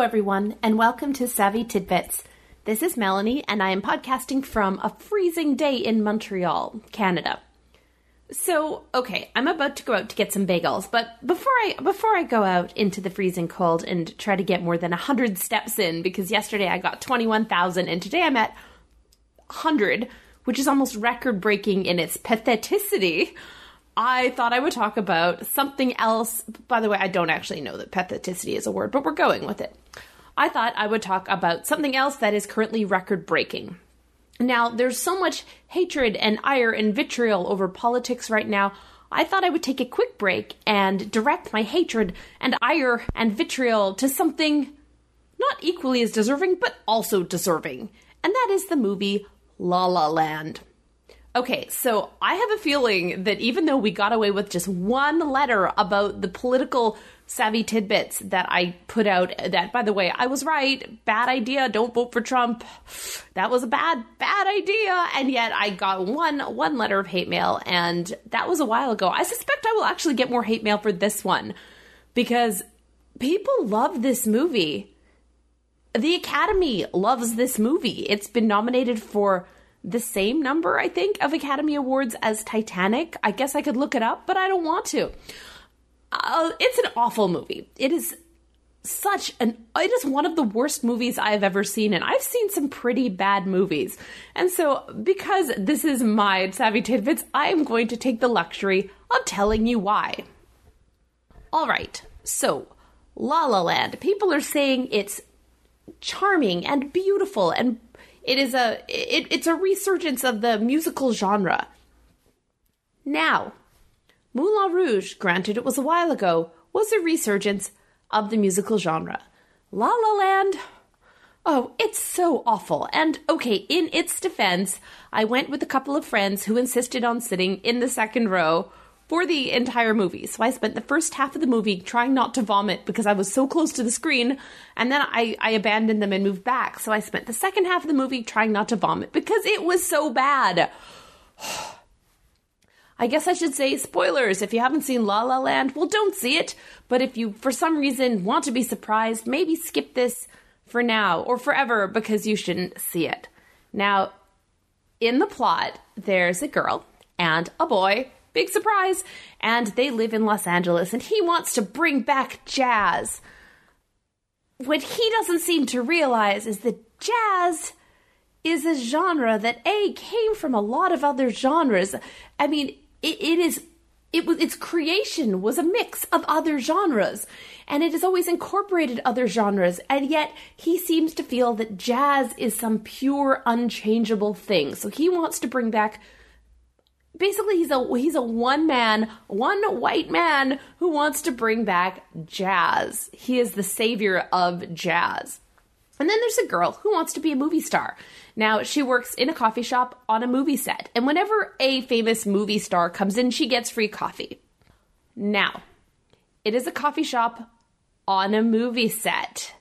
Everyone, and welcome to Savvy Tidbits. This is Melanie, and I am podcasting from a freezing day in Montreal, Canada. So, okay, I'm about to go out to get some bagels, but before I before I go out into the freezing cold and try to get more than 100 steps in because yesterday I got 21,000 and today I'm at 100, which is almost record-breaking in its patheticity. I thought I would talk about something else. By the way, I don't actually know that patheticity is a word, but we're going with it. I thought I would talk about something else that is currently record breaking. Now, there's so much hatred and ire and vitriol over politics right now. I thought I would take a quick break and direct my hatred and ire and vitriol to something not equally as deserving, but also deserving. And that is the movie La La Land. Okay, so I have a feeling that even though we got away with just one letter about the political savvy tidbits that I put out, that by the way, I was right, bad idea, don't vote for Trump. That was a bad, bad idea. And yet I got one one letter of hate mail, and that was a while ago. I suspect I will actually get more hate mail for this one because people love this movie. The Academy loves this movie. It's been nominated for the same number, I think, of Academy Awards as Titanic. I guess I could look it up, but I don't want to. Uh, it's an awful movie. It is such an it is one of the worst movies I have ever seen and I've seen some pretty bad movies. And so because this is my savvy tidbits, I am going to take the luxury of telling you why. All right. So, La La Land. People are saying it's charming and beautiful and it is a it, it's a resurgence of the musical genre. Now, Moulin Rouge, granted it was a while ago, was a resurgence of the musical genre. La La Land, oh, it's so awful. And okay, in its defense, I went with a couple of friends who insisted on sitting in the second row for the entire movie. So I spent the first half of the movie trying not to vomit because I was so close to the screen, and then I, I abandoned them and moved back. So I spent the second half of the movie trying not to vomit because it was so bad. I guess I should say spoilers. If you haven't seen La La Land, well, don't see it. But if you, for some reason, want to be surprised, maybe skip this for now or forever because you shouldn't see it. Now, in the plot, there's a girl and a boy Big surprise. And they live in Los Angeles, and he wants to bring back jazz. What he doesn't seem to realize is that jazz is a genre that A came from a lot of other genres. I mean, it, it is it was its creation was a mix of other genres and it has always incorporated other genres and yet he seems to feel that jazz is some pure unchangeable thing so he wants to bring back basically he's a he's a one man, one white man who wants to bring back jazz. He is the savior of jazz. And then there's a girl who wants to be a movie star. Now, she works in a coffee shop on a movie set, and whenever a famous movie star comes in, she gets free coffee. Now, it is a coffee shop on a movie set.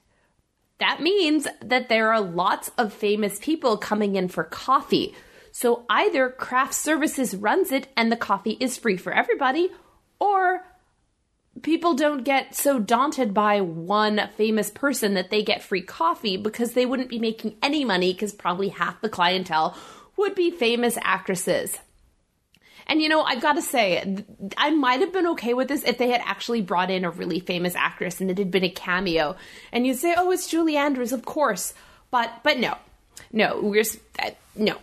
That means that there are lots of famous people coming in for coffee. So either craft services runs it and the coffee is free for everybody, or people don't get so daunted by one famous person that they get free coffee because they wouldn't be making any money because probably half the clientele would be famous actresses. And you know, I've got to say, I might have been okay with this if they had actually brought in a really famous actress and it had been a cameo. And you'd say, "Oh, it's Julie Andrews, of course." But but no, no, we're uh, no.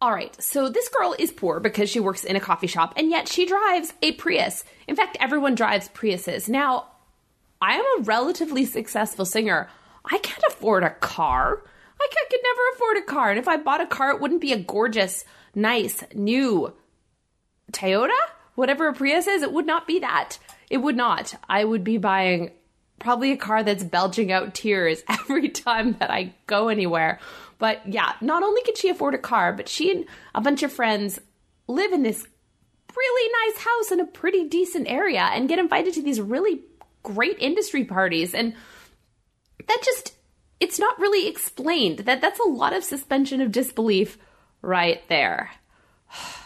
All right, so this girl is poor because she works in a coffee shop and yet she drives a Prius. In fact, everyone drives Priuses. Now, I am a relatively successful singer. I can't afford a car. I could never afford a car. And if I bought a car, it wouldn't be a gorgeous, nice, new Toyota? Whatever a Prius is, it would not be that. It would not. I would be buying probably a car that's belching out tears every time that I go anywhere but yeah, not only could she afford a car, but she and a bunch of friends live in this really nice house in a pretty decent area and get invited to these really great industry parties. And that just, it's not really explained. That That's a lot of suspension of disbelief right there.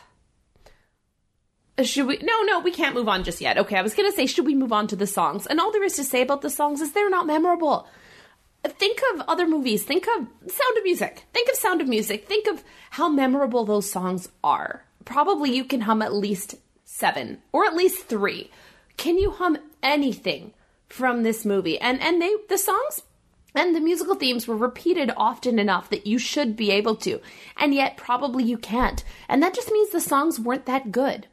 should we no no we can't move on just yet okay i was gonna say should we move on to the songs and all there is to say about the songs is they're not memorable think of other movies. Think of Sound of Music. Think of Sound of Music. Think of how memorable those songs are. Probably you can hum at least seven or at least three. Can you hum anything from this movie? And and they the songs and the musical themes were repeated often enough that you should be able to, and yet probably you can't. And that just means the songs weren't that good.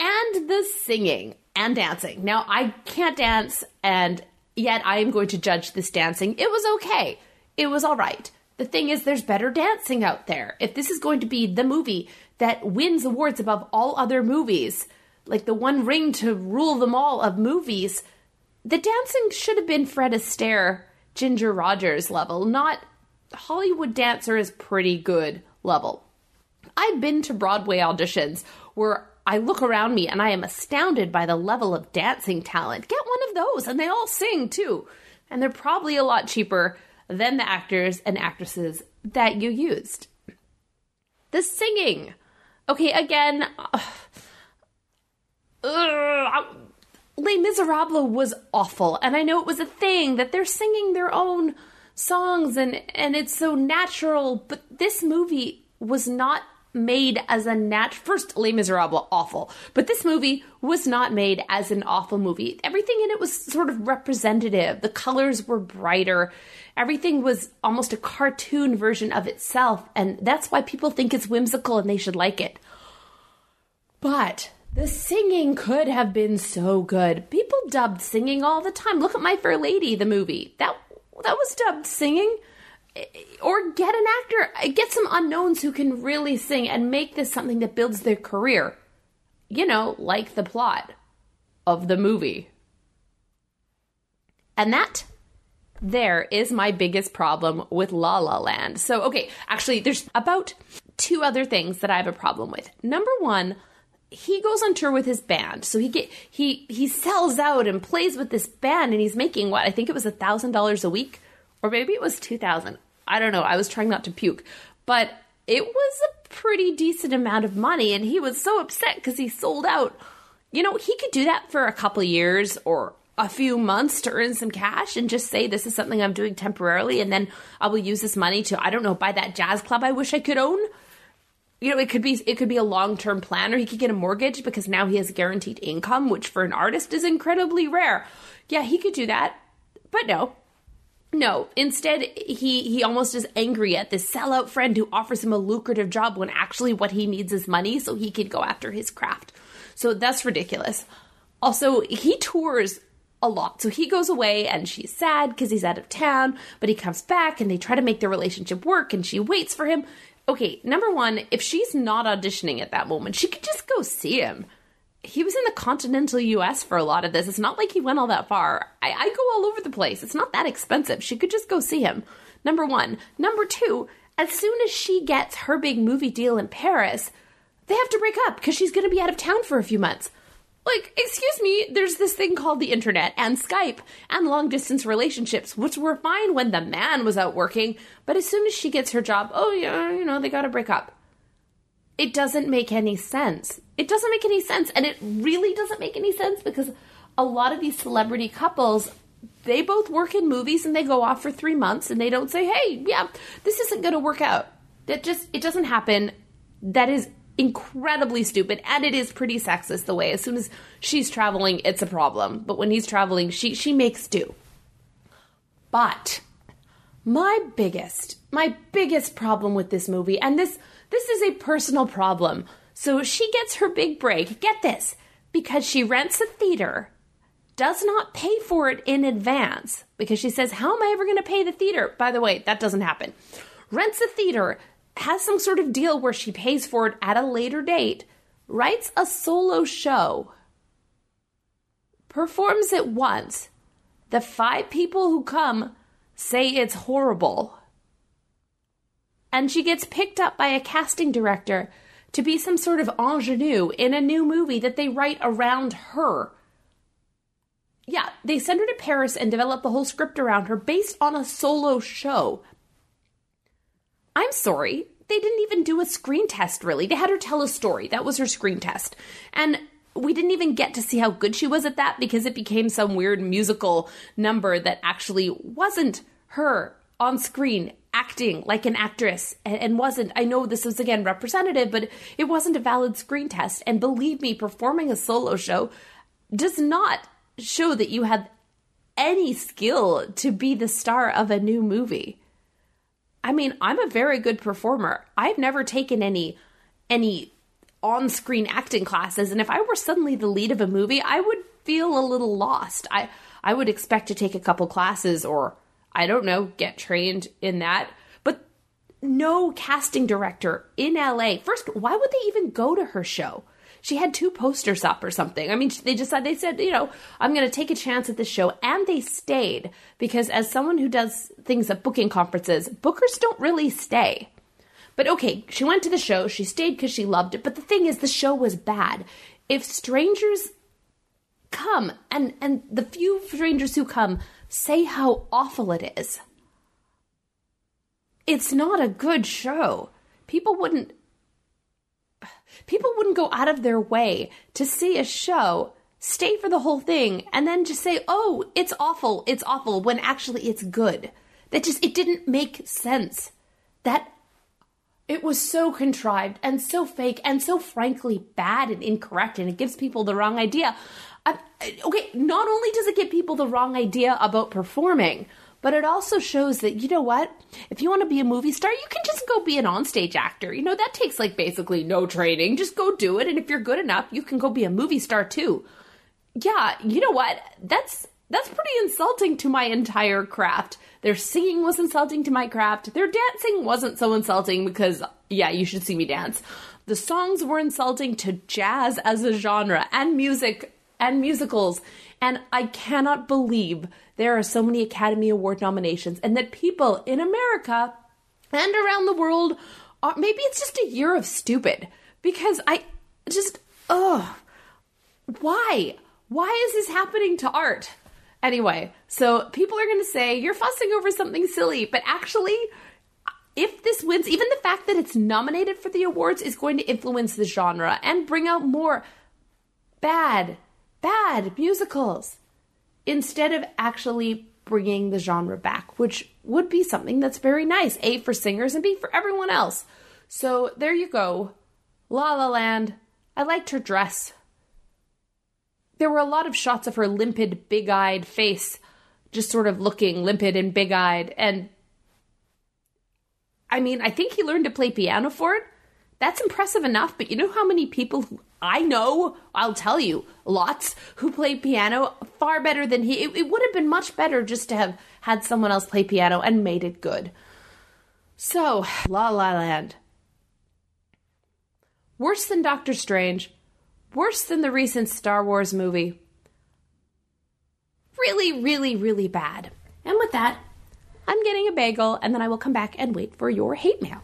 And the singing and dancing. Now, I can't dance, and yet I am going to judge this dancing. It was okay, it was all right. The thing is, there's better dancing out there. If this is going to be the movie that wins awards above all other movies, like the one ring to rule them all of movies, the dancing should have been Fred Astaire, Ginger Rogers level, not Hollywood dancer is pretty good level. I've been to Broadway auditions where I look around me and I am astounded by the level of dancing talent. Get those, and they all sing too. And they're probably a lot cheaper than the actors and actresses that you used. The singing. Okay, again, uh, uh, Les Miserables was awful, and I know it was a thing that they're singing their own songs and and it's so natural, but this movie was not made as a nat first Les Miserables awful, but this movie was not made as an awful movie. Everything in it was sort of representative. The colors were brighter. Everything was almost a cartoon version of itself, and that's why people think it's whimsical and they should like it. But the singing could have been so good. People dubbed singing all the time. Look at My Fair Lady, the movie. That that was dubbed singing. Or get an actor, get some unknowns who can really sing and make this something that builds their career. You know, like the plot of the movie. And that there is my biggest problem with La La Land. So, okay, actually, there's about two other things that I have a problem with. Number one, he goes on tour with his band. So he get he he sells out and plays with this band and he's making what I think it was a thousand dollars a week. Or maybe it was two thousand. I don't know. I was trying not to puke. But it was a pretty decent amount of money and he was so upset because he sold out. You know, he could do that for a couple years or a few months to earn some cash and just say this is something I'm doing temporarily and then I will use this money to I don't know buy that jazz club I wish I could own you know, it could be it could be a long term plan, or he could get a mortgage because now he has guaranteed income, which for an artist is incredibly rare. Yeah, he could do that, but no, no. Instead, he he almost is angry at this sellout friend who offers him a lucrative job when actually what he needs is money, so he can go after his craft. So that's ridiculous. Also, he tours a lot. So he goes away and she's sad because he's out of town, but he comes back and they try to make their relationship work and she waits for him okay, number one, if she's not auditioning at that moment, she could just go see him. He was in the continental US for a lot of this. It's not like he went all that far. I, I go all over the place. It's not that expensive. She could just go see him. Number one. Number two, as soon as she gets her big movie deal in Paris, they have to break up because she's going to be out of town for a few months like, excuse me, there's this thing called the internet and Skype and long distance relationships, which were fine when the man was out working, but as soon as she gets her job, oh, yeah, you know, they gotta break up. It doesn't make any sense. It doesn't make any sense. And it really doesn't make any sense because a lot of these celebrity couples, they both work in movies and they go off for three months and they don't say, hey, yeah, this isn't gonna work out. That just, it doesn't happen. That is incredibly stupid and it is pretty sexist the way as soon as she's traveling it's a problem but when he's traveling she she makes do but my biggest my biggest problem with this movie and this this is a personal problem. So she gets her big break. Get this. Because she rents a theater does not pay for it in advance. Because she says how am i ever going to pay the theater? By the way that doesn't happen. Rents a theater has some sort of deal where she pays for it at a later date, writes a solo show, performs it once. The five people who come say it's horrible. And she gets picked up by a casting director to be some sort of ingenue in a new movie that they write around her. Yeah, they send her to Paris and develop the whole script around her based on a solo show. I'm sorry. They didn't even do a screen test, really. They had her tell a story. That was her screen test. And we didn't even get to see how good she was at that because it became some weird musical number that actually wasn't her on screen acting like an actress and wasn't. I know this was again representative but it wasn't a valid screen test. And believe me performing a solo show does not show that you have any skill to be the star of a new movie. I mean i'm a very good performer. I've never taken any any on-screen acting classes. And if i were suddenly the lead of a movie i would feel a little lost. I i would expect to take a couple classes or I don't know, get trained in that. But no casting director in LA. First, why would they even go to her show? She had two posters up or something. I mean, they just said, they said, you know, I'm going to take a chance at this show. And they stayed because as someone who does things at booking conferences, bookers don't really stay. But okay, she went to the show. She stayed because she loved it. But the thing is, the show was bad. If strangers come and and the few strangers who come say how awful it is. It's not a good show. People wouldn't people wouldn't go out of their way to see a show, stay for the whole thing and then just say, "Oh, it's awful. It's awful" when actually it's good. That just it didn't make sense. That it was so contrived and so fake and so frankly bad and incorrect and it gives people the wrong idea okay, not only does it give people the wrong idea about performing, but it also shows that, you know what? If you want to be a movie star, you can just go be an onstage actor. You know, that takes like basically no training. Just go do it. And if you're good enough, you can go be a movie star too. Yeah, you know what? That's that's pretty insulting to my entire craft. Their singing was insulting to my craft. Their dancing wasn't so insulting because, yeah, you should see me dance. The songs were insulting to jazz as a genre and music and musicals. And I cannot believe there are so many Academy Award nominations and that people in America and around the world are, maybe it's just a year of stupid because I just, ugh, why? Why is this happening to art? Anyway, so people are going to say you're fussing over something silly, but actually, if this wins, even the fact that it's nominated for the awards is going to influence the genre and bring out more bad, bad musicals instead of actually bringing the genre back, which would be something that's very nice. A, for singers, and B, for everyone else. So there you go. La La Land. I liked her dress. There were a lot of shots of her limpid, big eyed face, just sort of looking limpid and big eyed. And I mean, I think he learned to play piano for it. That's impressive enough, but you know how many people who I know, I'll tell you, lots who play piano far better than he. It, it would have been much better just to have had someone else play piano and made it good. So, La La Land. Worse than Doctor Strange. Worse than the recent Star Wars movie. Really, really, really bad. And with that, I'm getting a bagel and then I will come back and wait for your hate mail.